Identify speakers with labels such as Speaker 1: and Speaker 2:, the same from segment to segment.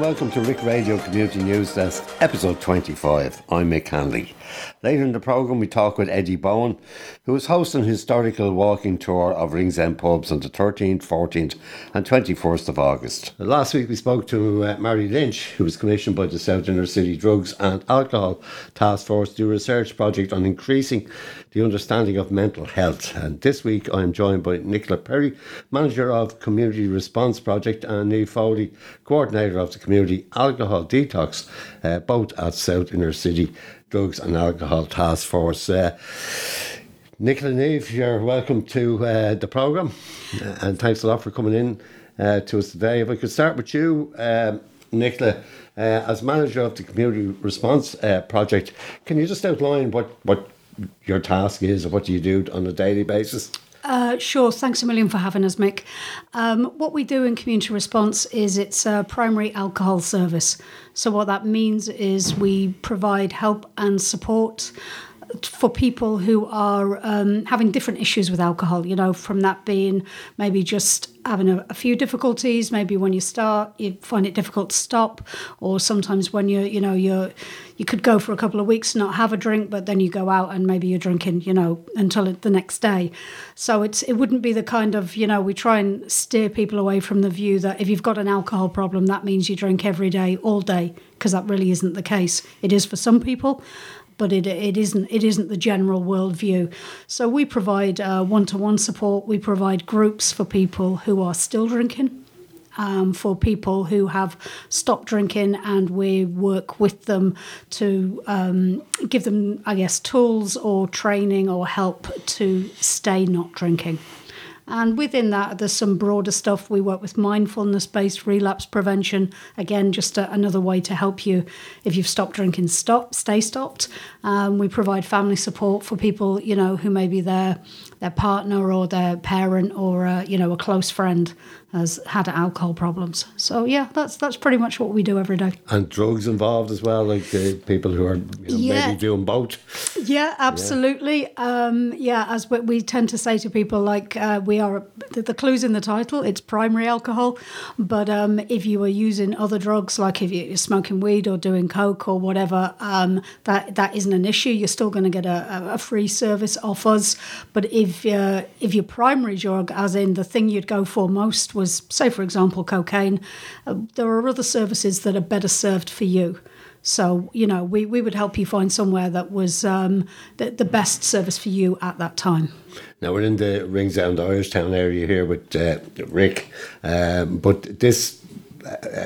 Speaker 1: welcome to Rick Radio Community News Desk, episode 25. I'm Mick Hanley. Later in the programme, we talk with Eddie Bowen, who is hosting a historical walking tour of Ringsend pubs on the 13th, 14th, and 21st of August. Last week, we spoke to uh, Mary Lynch, who was commissioned by the South Inner City Drugs and Alcohol Task Force to do a research project on increasing the understanding of mental health. And this week, I am joined by Nicola Perry, manager of Community Response Project, and Neve Foley, coordinator of the Community Alcohol Detox, uh, both at South Inner City Drugs and Alcohol Task Force. Uh, Nicola Neve, you're welcome to uh, the programme, uh, and thanks a lot for coming in uh, to us today. If I could start with you, um, Nicola, uh, as manager of the Community Response uh, Project, can you just outline what, what your task is or what do you do on a daily basis?
Speaker 2: Uh, sure. Thanks a million for having us, Mick. Um, what we do in community response is it's a primary alcohol service. So what that means is we provide help and support for people who are um, having different issues with alcohol. You know, from that being maybe just having a, a, few difficulties. Maybe when you start, you find it difficult to stop, or sometimes when you're, you know you're you could go for a couple of weeks and not have a drink, but then you go out and maybe you're drinking you know until the next day. So it's it wouldn't be the kind of you know we try and steer people away from the view that if you've got an alcohol problem, that means you drink every day, all day, because that really isn't the case. It is for some people but it, it isn't it isn't the general worldview. So we provide one to one support. We provide groups for people who are still drinking. Um, for people who have stopped drinking, and we work with them to um, give them, I guess, tools or training or help to stay not drinking. And within that, there's some broader stuff. We work with mindfulness based relapse prevention. Again, just a, another way to help you if you've stopped drinking, stop, stay stopped. Um, we provide family support for people, you know, who maybe their their partner or their parent or uh, you know a close friend has had alcohol problems. So yeah, that's that's pretty much what we do every day.
Speaker 1: And drugs involved as well, like the people who are you know, yeah. maybe doing both.
Speaker 2: Yeah, absolutely. Yeah, um, yeah as we, we, tend to say to people, like uh, we are the, the, clues in the title. It's primary alcohol, but um, if you are using other drugs, like if you're smoking weed or doing coke or whatever, um, that that isn't an issue. You're still going to get a, a, free service off us. But if uh, if your primary drug, as in the thing you'd go for most was, say, for example, cocaine, uh, there are other services that are better served for you. So, you know, we, we would help you find somewhere that was um, the, the best service for you at that time.
Speaker 1: Now, we're in the Ringsend Irishtown area here with uh, Rick, um, but this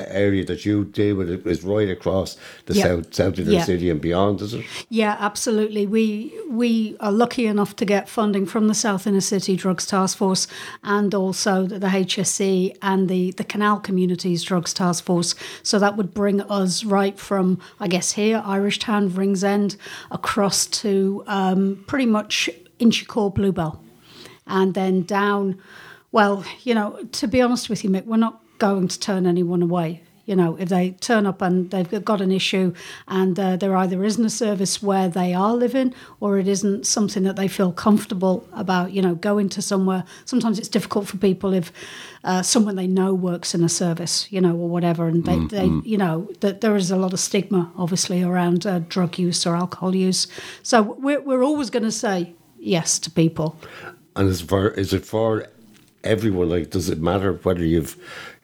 Speaker 1: area that you deal with is right across the yep. south south of the yep. city and beyond, is it?
Speaker 2: Yeah, absolutely. We we are lucky enough to get funding from the South Inner City Drugs Task Force and also the HSE and the the Canal Communities Drugs Task Force. So that would bring us right from I guess here Irish Town, Ringsend, across to um, pretty much Inchicore Bluebell, and then down. Well, you know, to be honest with you, Mick, we're not going to turn anyone away. You know, if they turn up and they've got an issue and uh, there either isn't a service where they are living or it isn't something that they feel comfortable about, you know, going to somewhere. Sometimes it's difficult for people if uh, someone they know works in a service, you know, or whatever. And they, mm, they mm. you know, that there is a lot of stigma, obviously, around uh, drug use or alcohol use. So we're, we're always going to say yes to people.
Speaker 1: And is, for, is it for everyone? Like, does it matter whether you've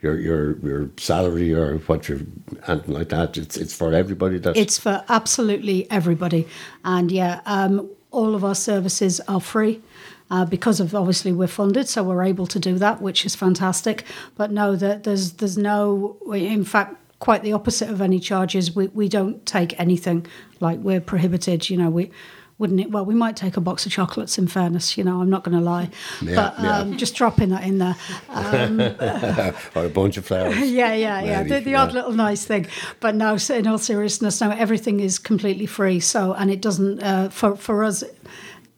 Speaker 1: your your your salary or what you're anything like that. It's it's for everybody. That
Speaker 2: it's for absolutely everybody, and yeah, um, all of our services are free. Uh, because of obviously we're funded, so we're able to do that, which is fantastic. But no, that there's there's no, in fact, quite the opposite of any charges. We we don't take anything like we're prohibited. You know, we wouldn't it? Well, we might take a box of chocolates. In fairness, you know, I'm not going to lie, yeah, but um, yeah. just dropping that in there, um,
Speaker 1: or a bunch of flowers.
Speaker 2: Yeah, yeah, yeah. The, the odd little nice thing, but no. In all seriousness, no. Everything is completely free. So, and it doesn't uh, for for us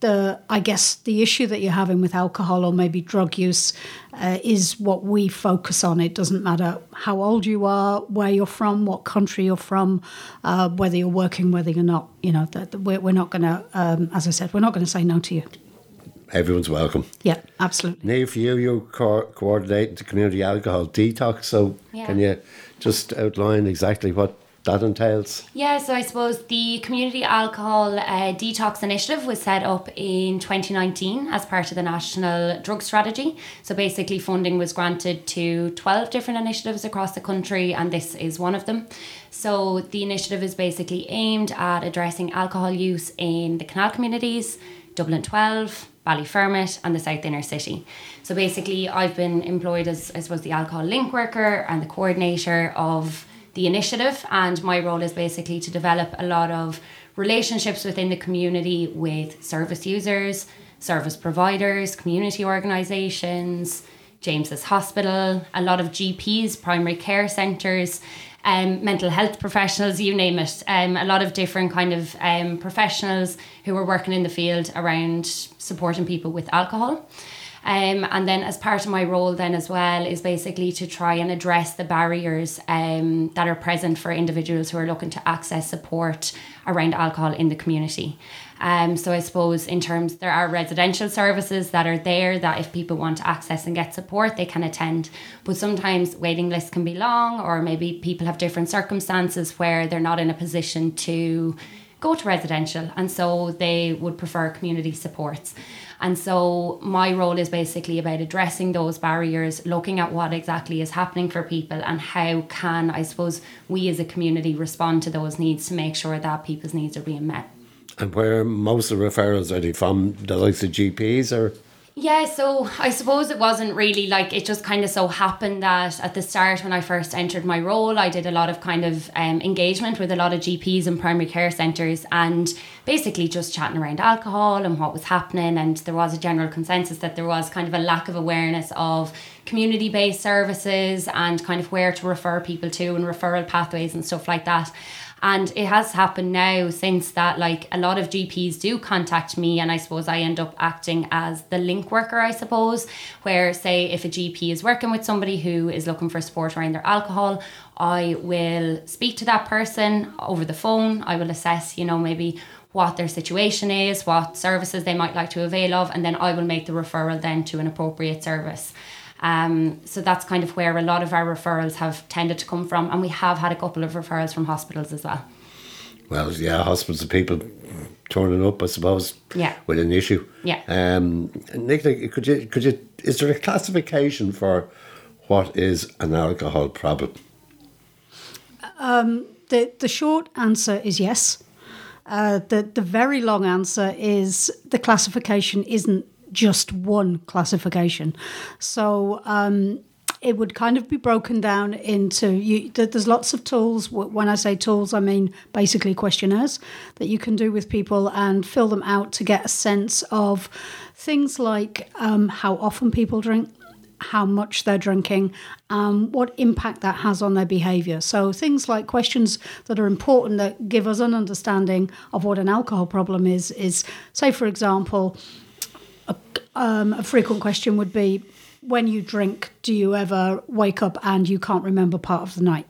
Speaker 2: the I guess the issue that you're having with alcohol or maybe drug use uh, is what we focus on. It doesn't matter how old you are, where you're from, what country you're from, uh, whether you're working, whether you're not. You know, that we're, we're not going to, um, as I said, we're not going to say no to you.
Speaker 1: Everyone's welcome.
Speaker 2: Yeah, absolutely.
Speaker 1: Neve, for you, you co- coordinate the community alcohol detox. So, yeah. can you just outline exactly what that entails?
Speaker 3: Yeah, so I suppose the Community Alcohol uh, Detox Initiative was set up in 2019 as part of the National Drug Strategy. So basically, funding was granted to 12 different initiatives across the country, and this is one of them. So the initiative is basically aimed at addressing alcohol use in the canal communities, Dublin 12, Ballyfermot, and the South Inner City. So basically, I've been employed as, I suppose, the alcohol link worker and the coordinator of the initiative. And my role is basically to develop a lot of relationships within the community with service users, service providers, community organisations, James's Hospital, a lot of GPs, primary care centres. Um, mental health professionals, you name it. Um, a lot of different kind of um, professionals who are working in the field around supporting people with alcohol. Um, and then as part of my role then as well is basically to try and address the barriers um, that are present for individuals who are looking to access support around alcohol in the community. Um, so I suppose in terms there are residential services that are there that if people want to access and get support they can attend. But sometimes waiting lists can be long or maybe people have different circumstances where they're not in a position to go to residential and so they would prefer community supports. And so my role is basically about addressing those barriers, looking at what exactly is happening for people and how can I suppose we as a community respond to those needs to make sure that people's needs are being met.
Speaker 1: And where most of the referrals are they from the likes of GPs or
Speaker 3: yeah, so I suppose it wasn't really like it just kind of so happened that at the start when I first entered my role, I did a lot of kind of um, engagement with a lot of GPs and primary care centres and basically just chatting around alcohol and what was happening. And there was a general consensus that there was kind of a lack of awareness of community based services and kind of where to refer people to and referral pathways and stuff like that. And it has happened now since that, like a lot of GPs do contact me, and I suppose I end up acting as the link worker, I suppose, where, say, if a GP is working with somebody who is looking for support around their alcohol, I will speak to that person over the phone. I will assess, you know, maybe what their situation is, what services they might like to avail of, and then I will make the referral then to an appropriate service. Um, so that's kind of where a lot of our referrals have tended to come from, and we have had a couple of referrals from hospitals as well.
Speaker 1: Well, yeah, hospitals of people turning up, I suppose.
Speaker 3: Yeah.
Speaker 1: With an issue.
Speaker 3: Yeah.
Speaker 1: Um, Nick, could you could you is there a classification for what is an alcohol problem?
Speaker 2: Um, the the short answer is yes. Uh, the the very long answer is the classification isn't just one classification. So um, it would kind of be broken down into you, there's lots of tools when i say tools i mean basically questionnaires that you can do with people and fill them out to get a sense of things like um, how often people drink how much they're drinking, um, what impact that has on their behaviour. So, things like questions that are important that give us an understanding of what an alcohol problem is is, say, for example, um, a frequent question would be when you drink, do you ever wake up and you can't remember part of the night?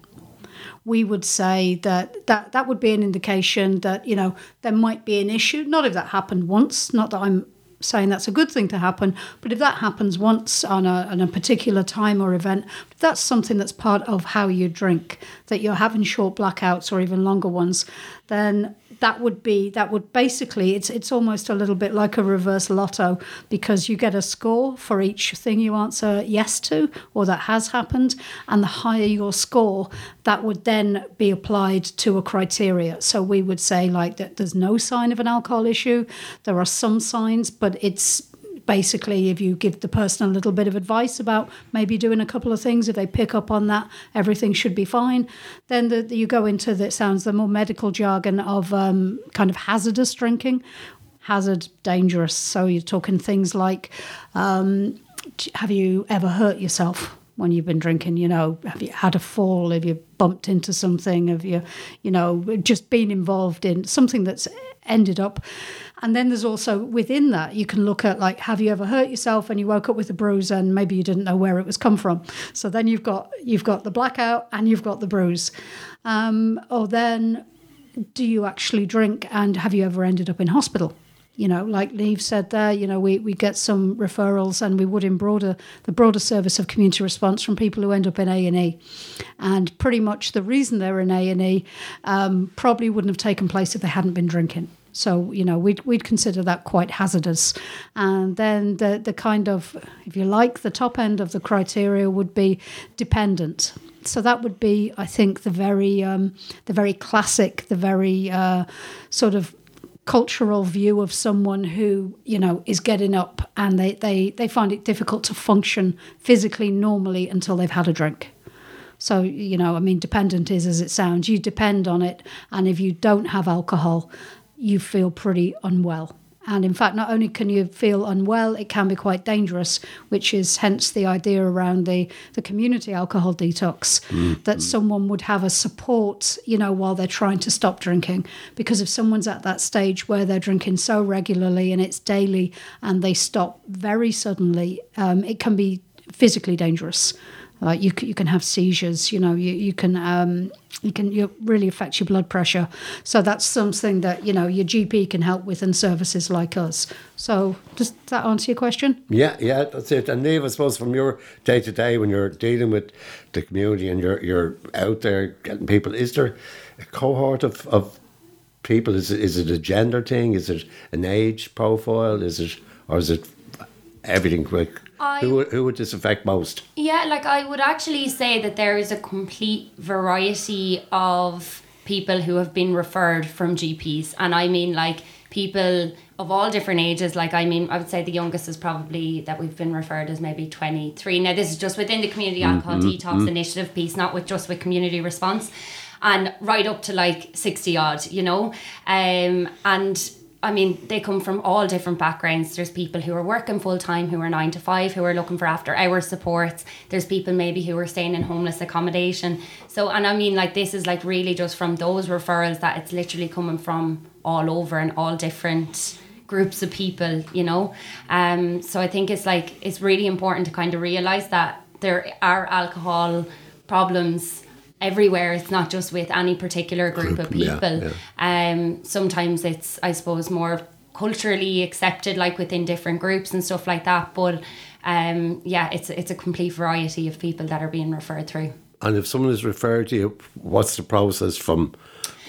Speaker 2: We would say that, that that would be an indication that, you know, there might be an issue. Not if that happened once, not that I'm saying that's a good thing to happen, but if that happens once on a, on a particular time or event, that's something that's part of how you drink, that you're having short blackouts or even longer ones, then that would be that would basically it's it's almost a little bit like a reverse lotto because you get a score for each thing you answer yes to or that has happened. And the higher your score that would then be applied to a criteria. So we would say like that there's no sign of an alcohol issue. There are some signs but it's basically if you give the person a little bit of advice about maybe doing a couple of things if they pick up on that everything should be fine then the, you go into that sounds the more medical jargon of um, kind of hazardous drinking. Hazard dangerous. So you're talking things like um, have you ever hurt yourself when you've been drinking? You know have you had a fall? Have you bumped into something? Have you you know just been involved in something that's ended up and then there's also within that, you can look at like, have you ever hurt yourself and you woke up with a bruise and maybe you didn't know where it was come from. So then you've got you've got the blackout and you've got the bruise. Um, or then do you actually drink and have you ever ended up in hospital? you know, like Neve said there, you know, we, we get some referrals and we would in broader the broader service of community response from people who end up in A and E, and pretty much the reason they're in A and E um, probably wouldn't have taken place if they hadn't been drinking. So you know we'd we'd consider that quite hazardous, and then the the kind of if you like the top end of the criteria would be dependent. So that would be I think the very um, the very classic, the very uh, sort of cultural view of someone who you know is getting up and they, they, they find it difficult to function physically normally until they've had a drink. So, you know, I mean, dependent is as it sounds. You depend on it, and if you don't have alcohol, you feel pretty unwell. And in fact, not only can you feel unwell, it can be quite dangerous, which is hence the idea around the, the community alcohol detox mm-hmm. that someone would have a support, you know, while they're trying to stop drinking. Because if someone's at that stage where they're drinking so regularly and it's daily and they stop very suddenly, um, it can be physically dangerous. Like you, you can have seizures. You know, you you can um, you can you really affect your blood pressure. So that's something that you know your GP can help with, and services like us. So does that answer your question?
Speaker 1: Yeah, yeah, that's it. And Neve, I suppose from your day to day when you're dealing with the community and you're you're out there getting people, is there a cohort of, of people? Is it, is it a gender thing? Is it an age profile? Is it or is it everything? quick? I, who, who would this affect most?
Speaker 3: Yeah, like I would actually say that there is a complete variety of people who have been referred from GPs. And I mean, like, people of all different ages. Like, I mean, I would say the youngest is probably that we've been referred as maybe 23. Now, this is just within the community mm-hmm, alcohol mm-hmm, detox mm-hmm. initiative piece, not with just with community response. And right up to like 60 odd, you know? Um, and I mean, they come from all different backgrounds. There's people who are working full time, who are nine to five, who are looking for after hours supports. There's people maybe who are staying in homeless accommodation. So, and I mean, like, this is like really just from those referrals that it's literally coming from all over and all different groups of people, you know. Um, so I think it's like, it's really important to kind of realize that there are alcohol problems everywhere. It's not just with any particular group, group of people. Yeah, yeah. Um, sometimes it's, I suppose, more culturally accepted, like within different groups and stuff like that. But um, yeah, it's it's a complete variety of people that are being referred through.
Speaker 1: And if someone is referred to you, what's the process from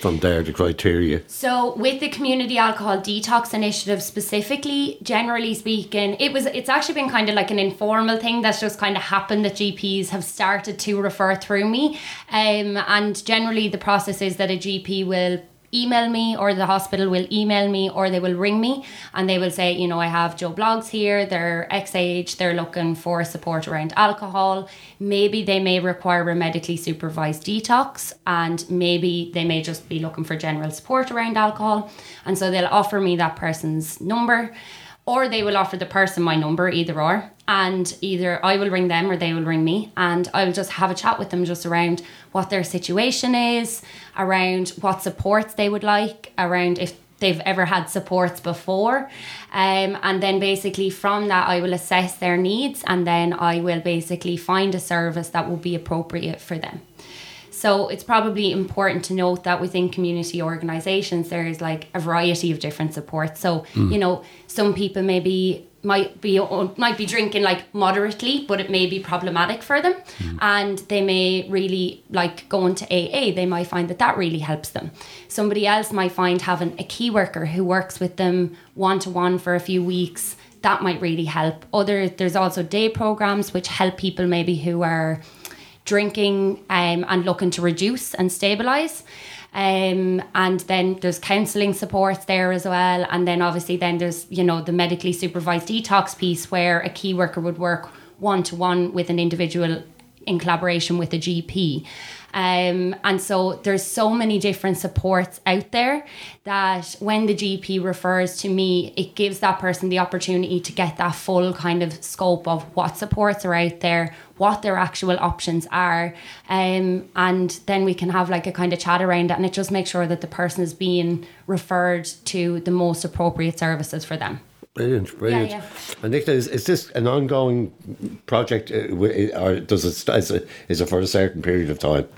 Speaker 1: from there, the criteria?
Speaker 3: So with the community alcohol detox initiative specifically, generally speaking, it was it's actually been kind of like an informal thing that's just kind of happened that GPs have started to refer through me. Um, and generally the process is that a GP will email me or the hospital will email me or they will ring me and they will say, you know, I have Joe Bloggs here, they're X age, they're looking for support around alcohol. Maybe they may require a medically supervised detox and maybe they may just be looking for general support around alcohol. And so they'll offer me that person's number or they will offer the person my number, either or. And either I will ring them or they will ring me, and I will just have a chat with them just around what their situation is, around what supports they would like, around if they've ever had supports before. Um, and then basically from that, I will assess their needs and then I will basically find a service that will be appropriate for them. So it's probably important to note that within community organisations, there's like a variety of different supports. So, mm. you know, some people maybe might be might be drinking like moderately, but it may be problematic for them, mm. and they may really like going to AA. They might find that that really helps them. Somebody else might find having a key worker who works with them one to one for a few weeks that might really help. Other there's also day programs which help people maybe who are drinking um, and looking to reduce and stabilize. Um, and then there's counselling supports there as well. And then obviously then there's, you know, the medically supervised detox piece where a key worker would work one to one with an individual in collaboration with a GP. Um, and so there's so many different supports out there that when the GP refers to me, it gives that person the opportunity to get that full kind of scope of what supports are out there, what their actual options are. Um, and then we can have like a kind of chat around it and it just makes sure that the person is being referred to the most appropriate services for them.
Speaker 1: Brilliant, brilliant. Yeah, yeah. And Nicola, is, is this an ongoing project, uh, or does it is it, is it for a certain period of time?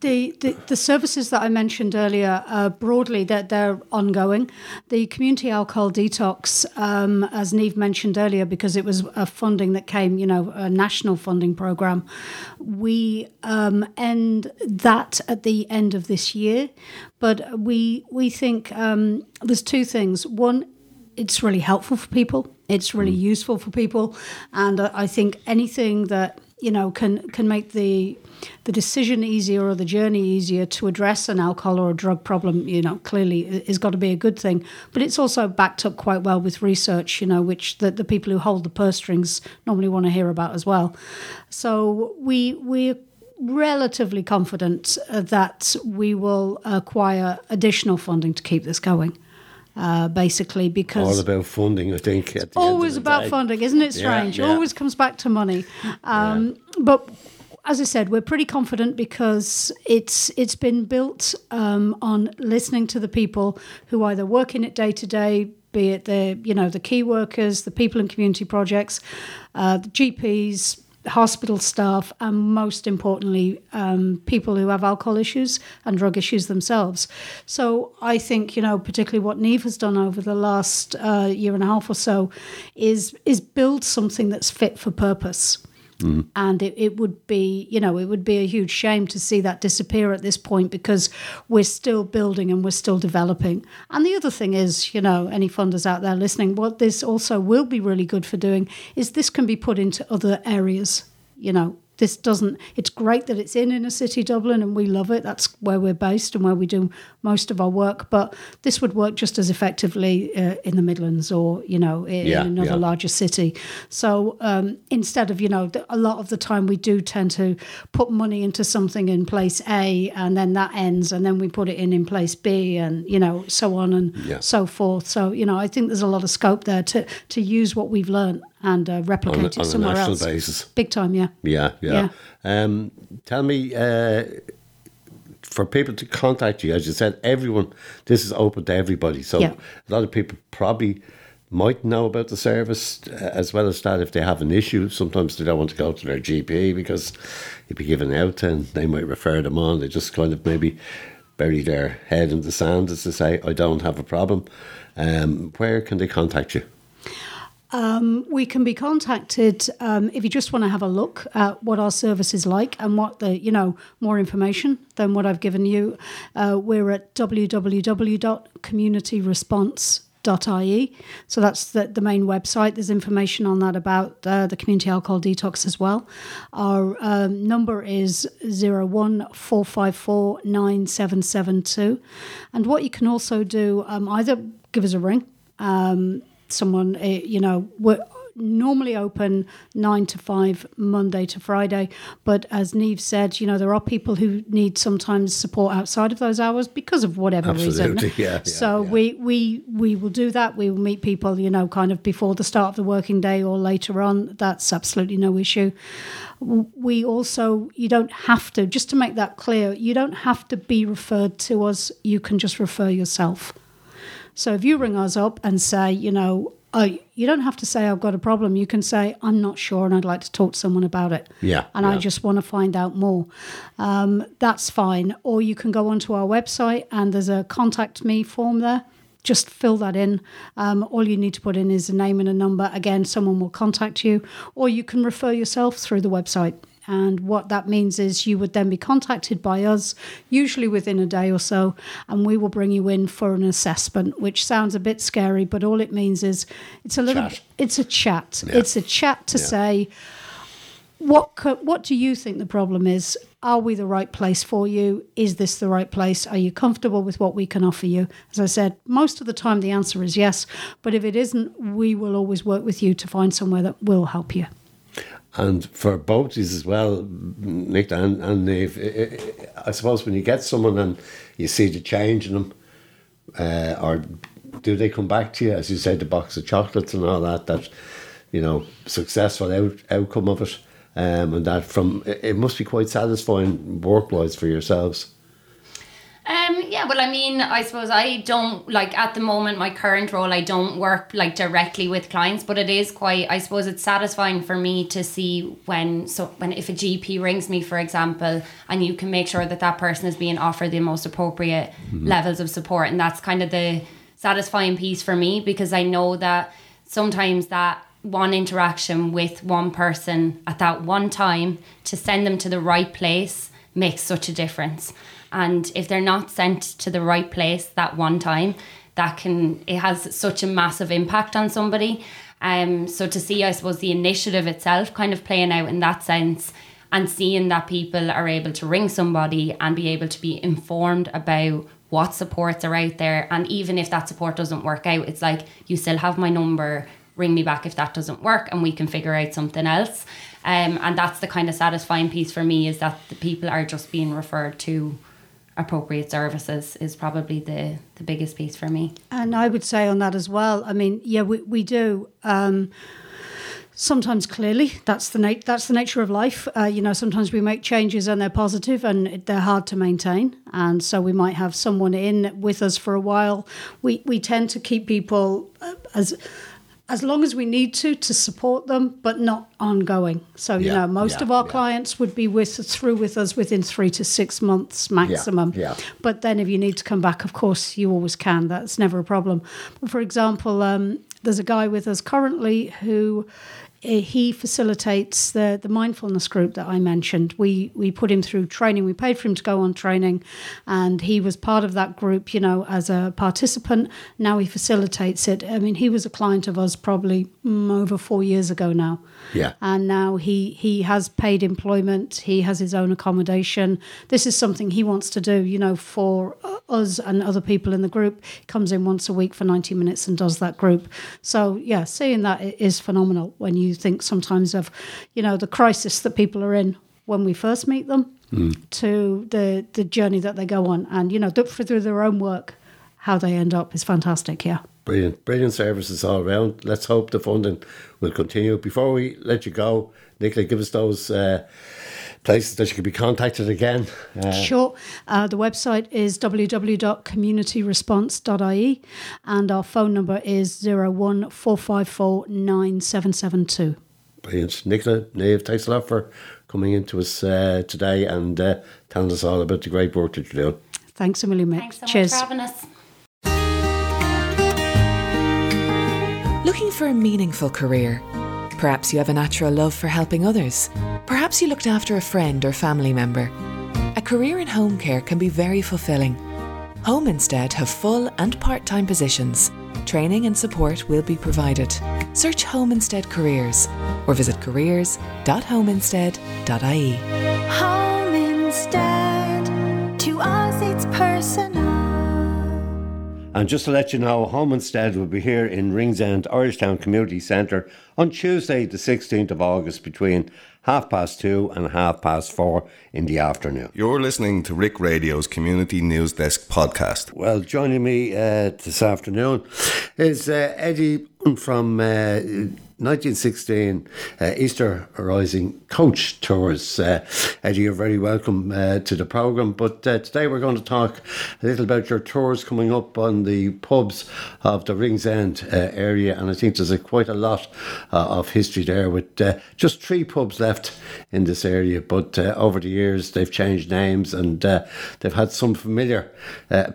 Speaker 2: The, the, the services that I mentioned earlier, uh, broadly, they're, they're ongoing. The community alcohol detox, um, as Neve mentioned earlier, because it was a funding that came, you know, a national funding program, we um, end that at the end of this year. But we we think um, there's two things. One, it's really helpful for people. It's really useful for people, and I think anything that you know can can make the the decision easier or the journey easier to address an alcohol or a drug problem you know clearly is got to be a good thing. But it's also backed up quite well with research you know which the, the people who hold the purse strings normally want to hear about as well. So we we're relatively confident uh, that we will acquire additional funding to keep this going uh, basically because
Speaker 1: All about funding, I think. At the end of
Speaker 2: always about
Speaker 1: day.
Speaker 2: funding, isn't it strange?
Speaker 1: yeah.
Speaker 2: Always comes back to money. Um, But as I said, we're pretty confident because it's it's been built um, on listening to the people who either work in it day to day, be it the you know the key workers, the people in community projects, uh, the GPs. Hospital staff, and most importantly, um, people who have alcohol issues and drug issues themselves. So, I think you know, particularly what Neve has done over the last uh, year and a half or so, is is build something that's fit for purpose. Mm-hmm. And it, it would be, you know, it would be a huge shame to see that disappear at this point because we're still building and we're still developing. And the other thing is, you know, any funders out there listening, what this also will be really good for doing is this can be put into other areas, you know. This doesn't, it's great that it's in inner city Dublin and we love it. That's where we're based and where we do most of our work. But this would work just as effectively uh, in the Midlands or, you know, in,
Speaker 1: Yeah,
Speaker 2: another
Speaker 1: yeah.
Speaker 2: larger city. So um, instead of, you know, a lot of the time we do tend to put money into something in place A and then that ends and then we put it in in place B and, you know, so on and
Speaker 1: Yeah.
Speaker 2: so forth. So, you know, I think there's a lot of scope there to, to use what we've learned and uh, replicate
Speaker 1: a,
Speaker 2: it
Speaker 1: on a
Speaker 2: somewhere else.
Speaker 1: basis.
Speaker 2: Big time, yeah.
Speaker 1: Yeah, yeah. Um, tell me, uh, for people to contact you, as you said, everyone, this is open to everybody. So
Speaker 2: Yeah.
Speaker 1: a lot of people probably might know about the service uh, as well as that if they have an issue. Sometimes they don't want to go to their GP because you'd be given out and they might refer them on. They just kind of maybe bury their head in the sand as to say, I don't have a problem. Um, where can they contact you?
Speaker 2: We can be contacted um, if you just want to have a look at what our service is like and what the, you know, more information than what I've given you. Uh, we're at www.communityresponse.ie. So that's the, the main website. There's information on that about uh, the community alcohol detox as well. Our um, number is 014549772. And what you can also do, um, either give us a ring someone, eh, you know, we're normally open nine to five, Monday to Friday. But as Neve said, you know, there are people who need sometimes support outside of those hours because of whatever
Speaker 1: Absolutely,
Speaker 2: reason.
Speaker 1: yeah, yeah,
Speaker 2: so
Speaker 1: yeah.
Speaker 2: we we we will do that. We will meet people, you know, kind of before the start of the working day or later on. That's absolutely no issue. We also, you don't have to, just to make that clear, you don't have to be referred to us. You can just refer yourself. So if you ring us up and say, you know, you don't have to say I've got a problem. You can say I'm not sure and I'd like to talk to someone about it.
Speaker 1: Yeah,
Speaker 2: and
Speaker 1: yeah.
Speaker 2: I just want to find out more. Um, that's fine. Or you can go onto our website and there's a contact me form there. Just fill that in. Um, all you need to put in is a name and a number. Again, someone will contact you, or you can refer yourself through the website. And what that means is you would then be contacted by us, usually within a day or so, and we will bring you in for an assessment, which sounds a bit scary, but all it means is it's a little,
Speaker 1: Chat.
Speaker 2: it's a chat.
Speaker 1: Yeah.
Speaker 2: It's a chat to
Speaker 1: Yeah.
Speaker 2: say, what co- what do you think the problem is? Are we the right place for you? Is this the right place? Are you comfortable with what we can offer you? As I said, most of the time the answer is yes, but if it isn't, we will always work with you to find somewhere that will help you.
Speaker 1: And for both these as well, Nick and, and Neve, I- suppose when you get someone and you see the change in them, uh, or do they come back to you, as you said, the box of chocolates and all that, that, you know, successful out, outcome of it, um, and that from, it, must be quite satisfying work-wise for yourselves.
Speaker 3: Um, yeah, well, I mean, I suppose I don't like at the moment my current role. I don't work like directly with clients, but it is quite. I suppose it's satisfying for me to see when so when if a GP rings me, for example, and you can make sure that that person is being offered the most appropriate levels of support, and that's kind of the satisfying piece for me because I know that sometimes that one interaction with one person at that one time to send them to the right place makes such a difference. And if they're not sent to the right place that one time, that can it has such a massive impact on somebody. Um, so to see, I suppose, the initiative itself kind of playing out in that sense, and seeing that people are able to ring somebody and be able to be informed about what supports are out there, and even if that support doesn't work out, it's like you still have my number. Ring me back if that doesn't work, and we can figure out something else. Um, and that's the kind of satisfying piece for me is that the people are just being referred to appropriate services is probably the the biggest piece for me.
Speaker 2: And I would say on that as well. I mean, yeah, we, we do. Um, sometimes clearly that's the nat- that's the nature of life. Uh, you know, sometimes we make changes and they're positive and they're hard to maintain, and so we might have someone in with us for a while. We we tend to keep people uh, as as long as we need to to support them, but not ongoing. So you know, most
Speaker 1: yeah,
Speaker 2: of our
Speaker 1: yeah.
Speaker 2: clients would be with through with us within three to six months maximum.
Speaker 1: yeah.
Speaker 2: But then if you need to come back, of course, you always can. That's never a problem. But for example, um, there's a guy with us currently who he facilitates the the mindfulness group that I mentioned. We we put him through training. We paid for him to go on training, and he was part of that group. You know, as a participant. Now he facilitates it. I mean, he was a client of us probably mm, over four years ago now
Speaker 1: Yeah.
Speaker 2: and now he he has paid employment he has his own accommodation this is something he wants to do you know for uh, us and other people in the group he comes in once a week for 90 minutes and does that group so yeah seeing that i- phenomenal when you think sometimes of you know the crisis that people are in when we first meet them to the the journey that they go on and you know through their own work how they end up is fantastic yeah
Speaker 1: Brilliant, brilliant services all around. Let's hope the funding will continue. Before we let you go, Nicola, give us those uh, places that you can be contacted again. Uh,
Speaker 2: Sure. Uh, the website is www.communityresponse.ie and our phone number is 01454 9772.
Speaker 1: brilliant. Nicola, Nave, thanks a lot for coming into us uh, today and uh, telling us all about the great work that you're doing.
Speaker 2: Thanks a million, Mick.
Speaker 3: Thanks so
Speaker 2: Cheers.
Speaker 3: much for having us.
Speaker 4: Looking for a meaningful career? Perhaps you have a natural love for helping others. Perhaps you looked after a friend or family member. A career in home care can be very fulfilling. Home Instead have full and part time positions. Training and support will be provided. Search Home Instead Careers or visit careers.homeinstead.ie.
Speaker 5: Home instead. To us, it's personal.
Speaker 1: And just to let you know, Home Instead will be here in Ringsend, Irishtown Community Centre on Tuesday, the 16th of August, between half past two and half past four in the afternoon.
Speaker 6: You're listening to Rick Radio's Community News Desk podcast.
Speaker 1: Well, joining me uh, this afternoon is uh, Eddie from uh, 1916 uh, Easter Rising Coach Tours. Uh, Eddie, you're very welcome uh, to the programme. But uh, today we're going to talk a little about your tours coming up on the pubs of the Ringsend uh, area. And I think there's a, quite a lot uh, of history there with just three pubs left in this area. But over the years, they've changed names and they've had some familiar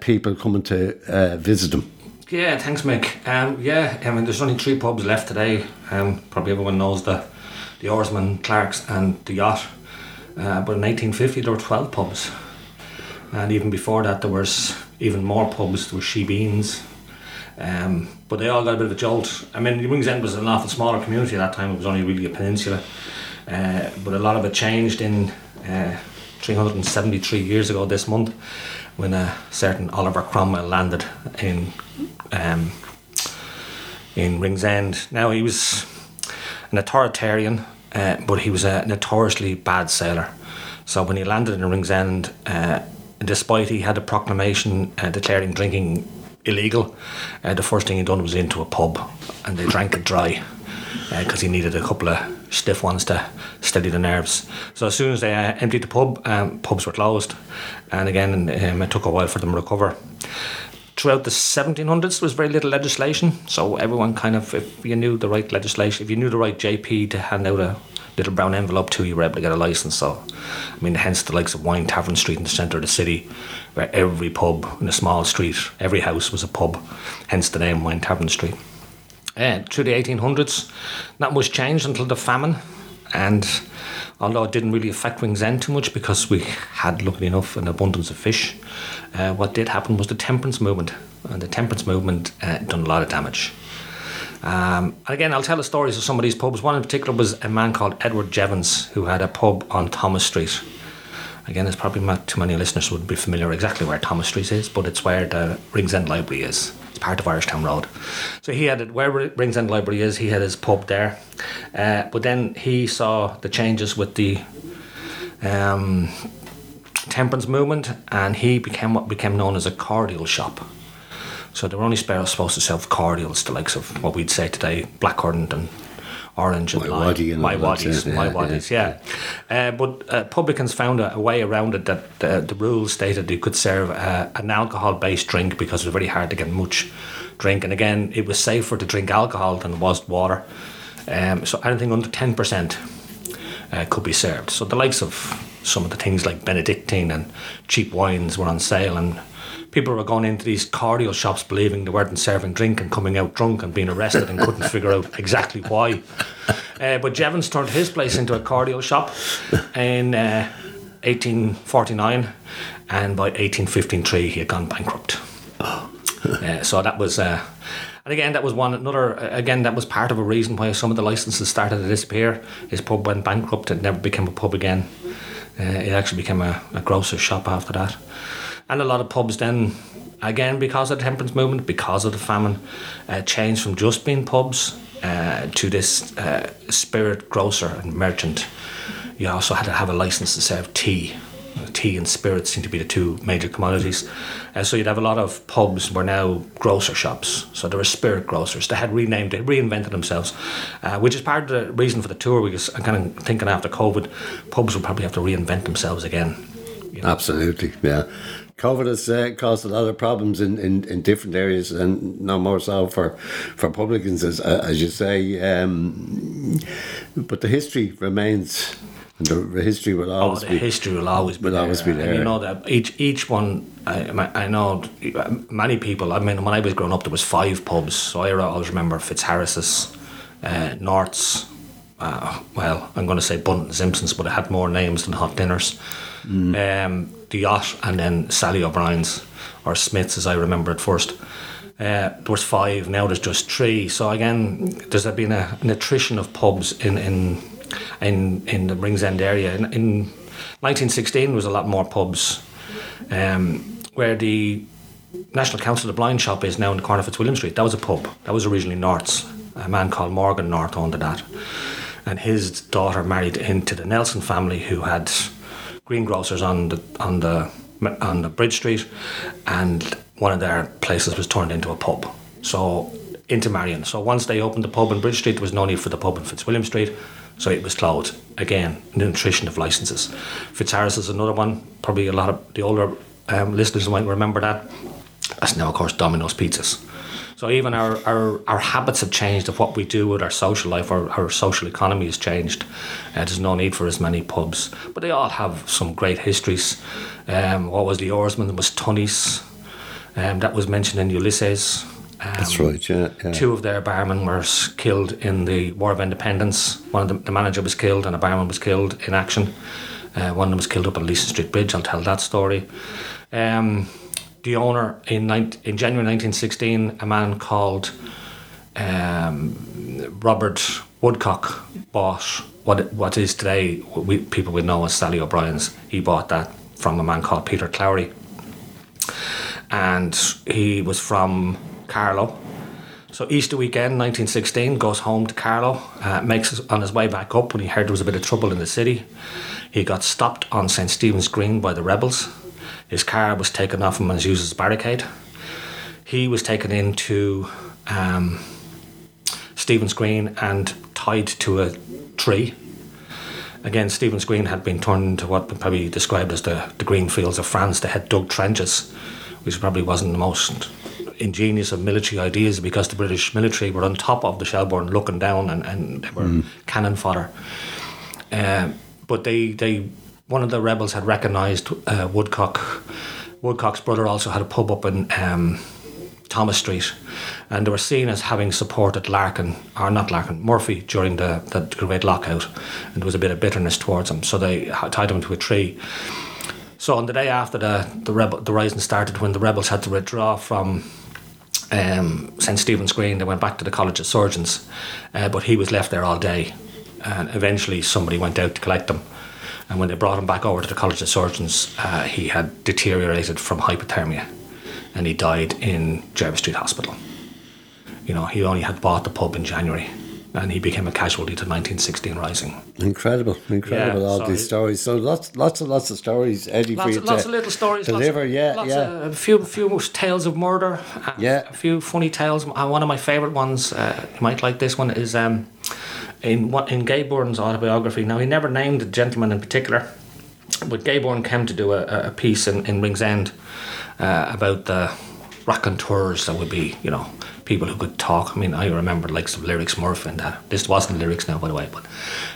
Speaker 1: people coming to visit them.
Speaker 7: Yeah, thanks, Mick. Um, yeah, I mean, there's only three pubs left today. Um, probably everyone knows the the Oarsman, Clark's, and the Yacht. Uh, but in 1850, there were 12 pubs, and even before that, there was even more pubs. There was Shebeens, um, but they all got a bit of a jolt. I mean, Ringsend was an awful smaller community at that time. It was only really a peninsula, uh, but a lot of it changed in uh, 373 years ago this month when a certain Oliver Cromwell landed in um, in Ringsend. Now he was an authoritarian, uh, but he was a notoriously bad sailor. So when he landed in Ringsend, uh, despite he had a proclamation uh, declaring drinking illegal, uh, the first thing he done was into a pub, and they drank it dry because he needed a couple of stiff ones to steady the nerves. So as soon as they uh, emptied the pub, um, pubs were closed, and again, um, it took a while for them to recover. Throughout the 1700s, there was very little legislation, so everyone kind of, if you knew the right legislation, if you knew the right JP to hand out a little brown envelope to, you were able to get a license. So, I mean, hence the likes of Wine Tavern Street in the centre of the city, where every pub in a small street, every house was a pub, hence the name Wine Tavern Street. Uh, through the 1800s, not much changed until the famine, and although it didn't really affect Ringsend too much because we had, luckily enough, an abundance of fish, uh, what did happen was the temperance movement, and the temperance movement uh, done a lot of damage. Um, and again, I'll tell the stories of some of these pubs. One in particular was a man called Edward Jevons who had a pub on Thomas Street. Again, there's probably not too many listeners would be familiar exactly where Thomas Street is, but it's where the Ringsend Library is. It's part of Irish Town Road. So he had it where Ringsend Library is. He had his pub there, uh, but then he saw the changes with the um, temperance movement, and he became what became known as a cordial shop. So they were only supposed to sell cordials, the likes of what we'd say today, blackcurrant and orange and
Speaker 1: My
Speaker 7: lime.
Speaker 1: and
Speaker 7: MiWadis,
Speaker 1: yeah,
Speaker 7: my
Speaker 1: yeah,
Speaker 7: waddies, yeah. Uh, but uh, publicans found a, a way around it that the, the rules stated you could serve uh, an alcohol-based drink because it was very hard to get much drink, and again, it was safer to drink alcohol than it was water. Um, so anything under ten percent uh, could be served. So the likes of some of the things like Benedictine and cheap wines were on sale, and people were going into these cordial shops believing they weren't serving drink and coming out drunk and being arrested and couldn't figure out exactly why. Uh, but Jevons turned his place into a cordial shop in uh, 1849, and by 1853 he had gone bankrupt. Uh, so that was. Uh, and again, that was one another. uh, Again, that was part of a reason why some of the licenses started to disappear. His pub went bankrupt; it never became a pub again. Uh, it actually became a, a grocer's shop after that. And a lot of pubs then, again, because of the temperance movement, because of the famine, uh, changed from just being pubs uh, to this uh, spirit grocer and merchant. You also had to have a license to serve tea. Tea and spirits seem to be the two major commodities. Uh, so you'd have a lot of pubs were now grocer shops. So there were spirit grocers. They had renamed, they reinvented themselves, uh, which is part of the reason for the tour. Because I'm kind of thinking after COVID, pubs will probably have to reinvent themselves again.
Speaker 1: Absolutely, yeah. COVID has uh, caused a lot of problems in, in, in different areas, and no more so for for publicans, as as you say. Um, but the history remains, and the history will
Speaker 7: Oh,
Speaker 1: always
Speaker 7: the
Speaker 1: be.
Speaker 7: history will always be
Speaker 1: will
Speaker 7: there.
Speaker 1: always be
Speaker 7: And
Speaker 1: there.
Speaker 7: you know that each each one. I, I know many people. I mean, when I was growing up, there was five pubs. So I always remember Fitzharris's, uh, North's. Uh, well, I'm going to say Bunt and Simpsons, but it had more names than Hot Dinners. Um, the Yacht, and then Sally O'Brien's or Smith's, as I remember it first. Uh, there was five. Now there's just three. So again, there's been a, an attrition of pubs in in in in the Ringsend area. In, in 1916, there was a lot more pubs. Um, where the National Council of the Blind shop is now in the corner of Fitzwilliam Street. That was a pub. That was originally North's. A man called Morgan North owned that. And his daughter married into the Nelson family who had greengrocers on the on the on the Bridge Street and one of their places was turned into a pub. So into Marion. So once they opened the pub in Bridge Street there was no need for the pub in Fitzwilliam Street. So it was closed. Again, nutrition of licenses. Fitzharris is another one. Probably a lot of the older um, listeners might remember that. That's now, of course, Domino's Pizzas. So even our, our, our habits have changed of what we do with our social life, our, our social economy has changed. Uh, there's no need for as many pubs. But they all have some great histories. Um, what was the oarsman? There was Tunney's. Um, that was mentioned in Ulysses. Um,
Speaker 1: That's right, yeah. yeah.
Speaker 7: Two of their barmen were killed in the War of Independence. One of them, the manager was killed and a barman was killed in action. Uh, one of them was killed up at Leeson Street Bridge. I'll tell that story. Um, the owner in, 19, in January 1916, a man called um, Robert Woodcock bought what what is today we, people would know as Sally O'Brien's. He bought that from a man called Peter Clowry, and he was from Carlow. So Easter weekend, 1916, goes home to Carlow, uh, makes on his way back up when he heard there was a bit of trouble in the city. He got stopped on St Stephen's Green by the rebels. His car was taken off him and was used as a barricade. He was taken into um, Stephen's Green and tied to a tree. Again, Stephen's Green had been turned into what would probably described as the, the green fields of France. They had dug trenches, which probably wasn't the most ingenious of military ideas because the British military were on top of the Shelbourne looking down and, and they were cannon fodder. Um, but they, they, one of the rebels had recognised uh, Woodcock. Woodcock's brother also had a pub up in um, Thomas Street, and they were seen as having supported Larkin, or not Larkin, Murphy during the, the Great Lockout, and there was a bit of bitterness towards him, so they tied him to a tree. So on the day after the the rebel the rising started, when the rebels had to withdraw from um, St Stephen's Green, they went back to the College of Surgeons, uh, but he was left there all day, and eventually somebody went out to collect him. And when they brought him back over to the College of Surgeons, uh, he had deteriorated from hypothermia, and he died in Jervis Street Hospital. You know, he only had bought the pub in January, and he became a casualty to 1916 Rising.
Speaker 1: Incredible, incredible!
Speaker 7: Yeah,
Speaker 1: all
Speaker 7: so
Speaker 1: these stories. So lots, lots and lots of stories, Eddie,
Speaker 7: Lots, of, lots of little stories.
Speaker 1: deliver.
Speaker 7: lots,
Speaker 1: yeah,
Speaker 7: lots
Speaker 1: yeah.
Speaker 7: Of, a few, few tales of murder. uh,
Speaker 1: Yeah.
Speaker 7: A few funny tales. Uh, one of my favourite ones, uh, you might like this one, is um, in what in Gay Byrne's autobiography. Now he never named the gentleman in particular, but Gay Byrne came to do a, a piece in, in Ringsend uh, about the raconteurs that would be, you know, people who could talk. I mean, I remember like some lyrics Murphy and that. This wasn't lyrics now, by the way, but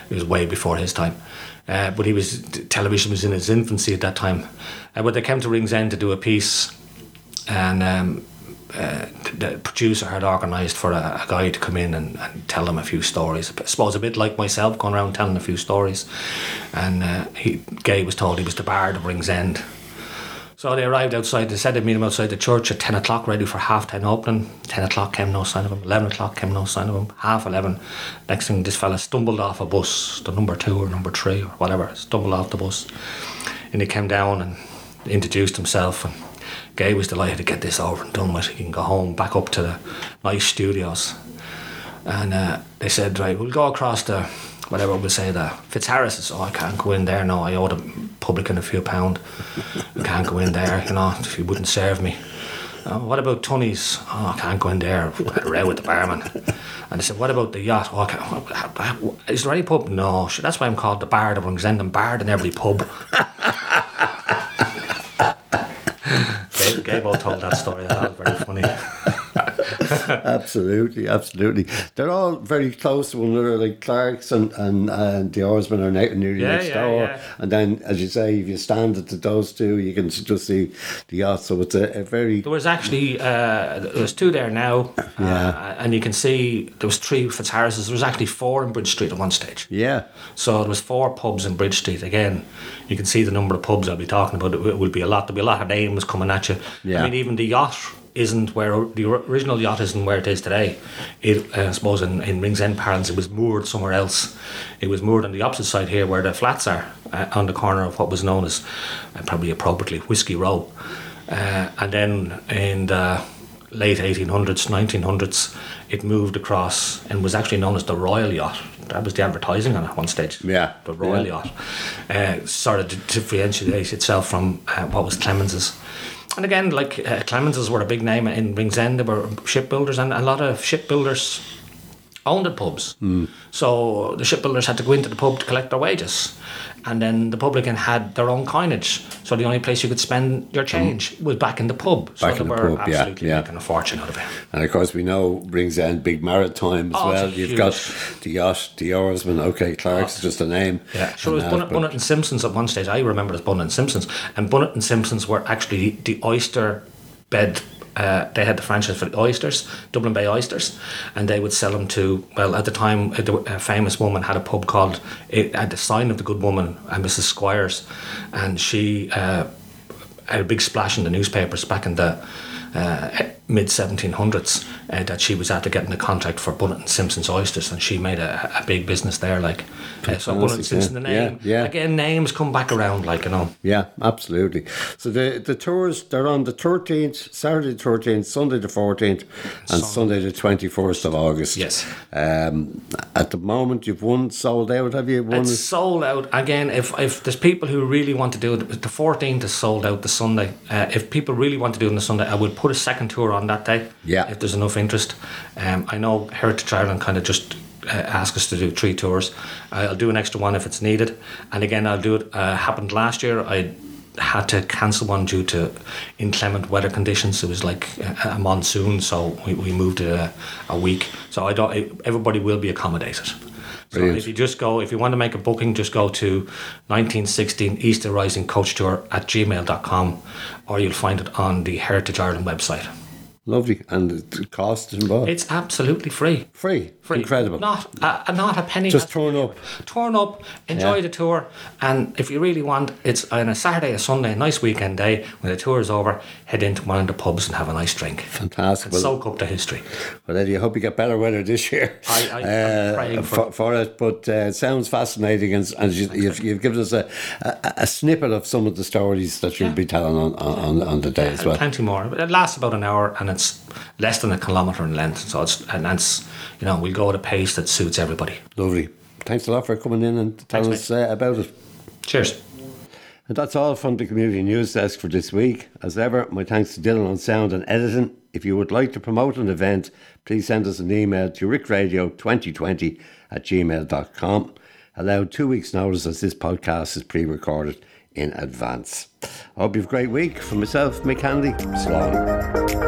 Speaker 7: it was way before his time. Uh, but he was television was in its infancy at that time. Uh, but they came to Ringsend to do a piece, and um, uh, the producer had organised for a, a guy to come in and, and tell them a few stories. I suppose a bit like myself, going around telling a few stories. And uh, he, Gay was told he was the bard of Ringsend. So they arrived outside. They said they'd meet him outside the church at ten o'clock, ready for half ten opening. Ten o'clock came no sign of him. Eleven o'clock came no sign of him. Half eleven. Next thing, this fella stumbled off a bus, the number two or number three or whatever. Stumbled off the bus, and he came down and introduced himself. And Gay was delighted to get this over and done with. He can go home, back up to the nice studios. And uh, they said, right, we'll go across the, whatever we'll say, the Fitzharris's. Oh, I can't go in there. No, I owe the publican a few pound. I can't go in there, you know, if he wouldn't serve me. Oh, what about Tony's? Oh, I can't go in there. Row with the barman. And they said, what about the yacht? Oh, I is there any pub? No. That's why I'm called the Bard. I'm Bard in every pub. Gabe, all told that story. That was very funny.
Speaker 1: absolutely, absolutely. They're all very close to one another, like Clark's and, and, and the Oarsmen are ne- nearly
Speaker 7: Yeah,
Speaker 1: next
Speaker 7: yeah,
Speaker 1: door.
Speaker 7: yeah.
Speaker 1: And then, as you say, if you stand at the those two, you can just see the yacht. So it's a, a very.
Speaker 7: There was actually uh, there's two there now,
Speaker 1: Yeah.
Speaker 7: uh, and you can see there was three Fitzharris's. There was actually four in Bridge Street at one stage.
Speaker 1: Yeah,
Speaker 7: So there was four pubs in Bridge Street. Again, you can see the number of pubs I'll be talking about. It will- will be a lot. There'll be a lot of names coming at you.
Speaker 1: Yeah.
Speaker 7: I mean, even the yacht isn't where the original yacht isn't where it is today. It, uh, I suppose, in, in Ringsend parlance, it was moored somewhere else. It was moored on the opposite side here, where the flats are, uh, on the corner of what was known as, uh, probably appropriately, Whiskey Row. Uh, and then in the late 1800s, 1900s, it moved across and was actually known as the Royal Yacht. That was the advertising on it at one stage.
Speaker 1: Yeah,
Speaker 7: The Royal
Speaker 1: yeah.
Speaker 7: Yacht. Uh, sort of to differentiate itself from uh, what was Clemens's. And again, like uh, Clemens's were a big name in Ringsend, they were shipbuilders, and a lot of shipbuilders owned the pubs. So the shipbuilders had to go into the pub to collect their wages. And then the publican had their own coinage. So the only place you could spend your mm. change was back in the pub. So
Speaker 1: Back
Speaker 7: they
Speaker 1: in the
Speaker 7: were
Speaker 1: pub, yeah,
Speaker 7: absolutely
Speaker 1: yeah.
Speaker 7: making a fortune out of it.
Speaker 1: and of course we know Ringsend big maritime as
Speaker 7: Oh,
Speaker 1: well. You've got
Speaker 7: huge-
Speaker 1: the yacht, the Oarsmen. Okay, Clark's oh, just a name.
Speaker 7: Yeah, sure. It was
Speaker 1: that,
Speaker 7: Bunnet, and Simpsons at one stage. I remember it as Bunnet and Simpsons, and Bunnet and Simpsons were actually the oyster bed. Uh, they had the franchise for the oysters, Dublin Bay oysters, and they would sell them to. Well, at the time, a, a famous woman had a pub called it had the sign of the good woman, and Mrs. Squires, and she uh, had a big splash in the newspapers back in the uh, mid 1700s uh, that she was after getting a contract for Bunnet and Simpson's oysters, and she made a, a big business there. Like, uh, so Bunnet and
Speaker 1: Fantastic,
Speaker 7: Simpson,
Speaker 1: yeah.
Speaker 7: the name
Speaker 1: Yeah, yeah.
Speaker 7: again, names come back around, like you know.
Speaker 1: Yeah, absolutely. So the the tours they're on the thirteenth, Saturday the thirteenth, Sunday the fourteenth, and Sunday the twenty first of August.
Speaker 7: Yes.
Speaker 1: Um, at the moment, you've one sold out. Have you one?
Speaker 7: It's sold out again. If if there's people who really want to do it, the 14th is sold out. The Sunday. Uh, if people really want to do it on the Sunday, I would put a second tour on that day.
Speaker 1: Yeah.
Speaker 7: If there's enough interest, um, I know Heritage Ireland kind of just uh, ask us to do three tours. I'll do an extra one if it's needed. And again, I'll do it. Uh, happened last year. I had to cancel one due to inclement weather conditions. It was like a, a monsoon, so we, we moved it a, a week. So I don't. Everybody will be accommodated. So
Speaker 1: Brilliant.
Speaker 7: if you just go, if you want to make a booking, just go to 1916 Easter Rising Coach Tour at gmail.com or you'll find it on the Heritage Ireland website.
Speaker 1: Lovely. And the cost is involved?
Speaker 7: It's absolutely free.
Speaker 1: free. Incredible.
Speaker 7: Not a, not a penny.
Speaker 1: Just turn up.
Speaker 7: Turn up, enjoy
Speaker 1: Yeah.
Speaker 7: the tour, and if you really want, it's on a Saturday or Sunday, a nice weekend day. When the tour is over, head into one of the pubs and have a nice drink.
Speaker 1: Fantastic. Well,
Speaker 7: soak up the history.
Speaker 1: well, Eddie, I hope you get better weather this year
Speaker 7: I- I- I'm praying for
Speaker 1: for, for it. But uh, it sounds fascinating, and, and you, you've, you've given us a, a, a snippet of some of the stories that you'll be telling on, on, on the day as well.
Speaker 7: Plenty more. It lasts about an hour and it's less than a kilometre in length. So it's and that's you know we'll go at a pace that suits everybody.
Speaker 1: Lovely. Thanks a lot for coming in and telling
Speaker 7: Thanks,
Speaker 1: us uh, about it.
Speaker 7: Cheers.
Speaker 1: And that's all from the Community News Desk for this week. As ever, my thanks to Dylan on sound and editing. If you would like to promote an event, please send us an email to rickradio2020 at gmail.com. Allow two weeks' notice as this podcast is pre recorded in advance. I hope you have a great week. For myself, Mick Hanley, so long.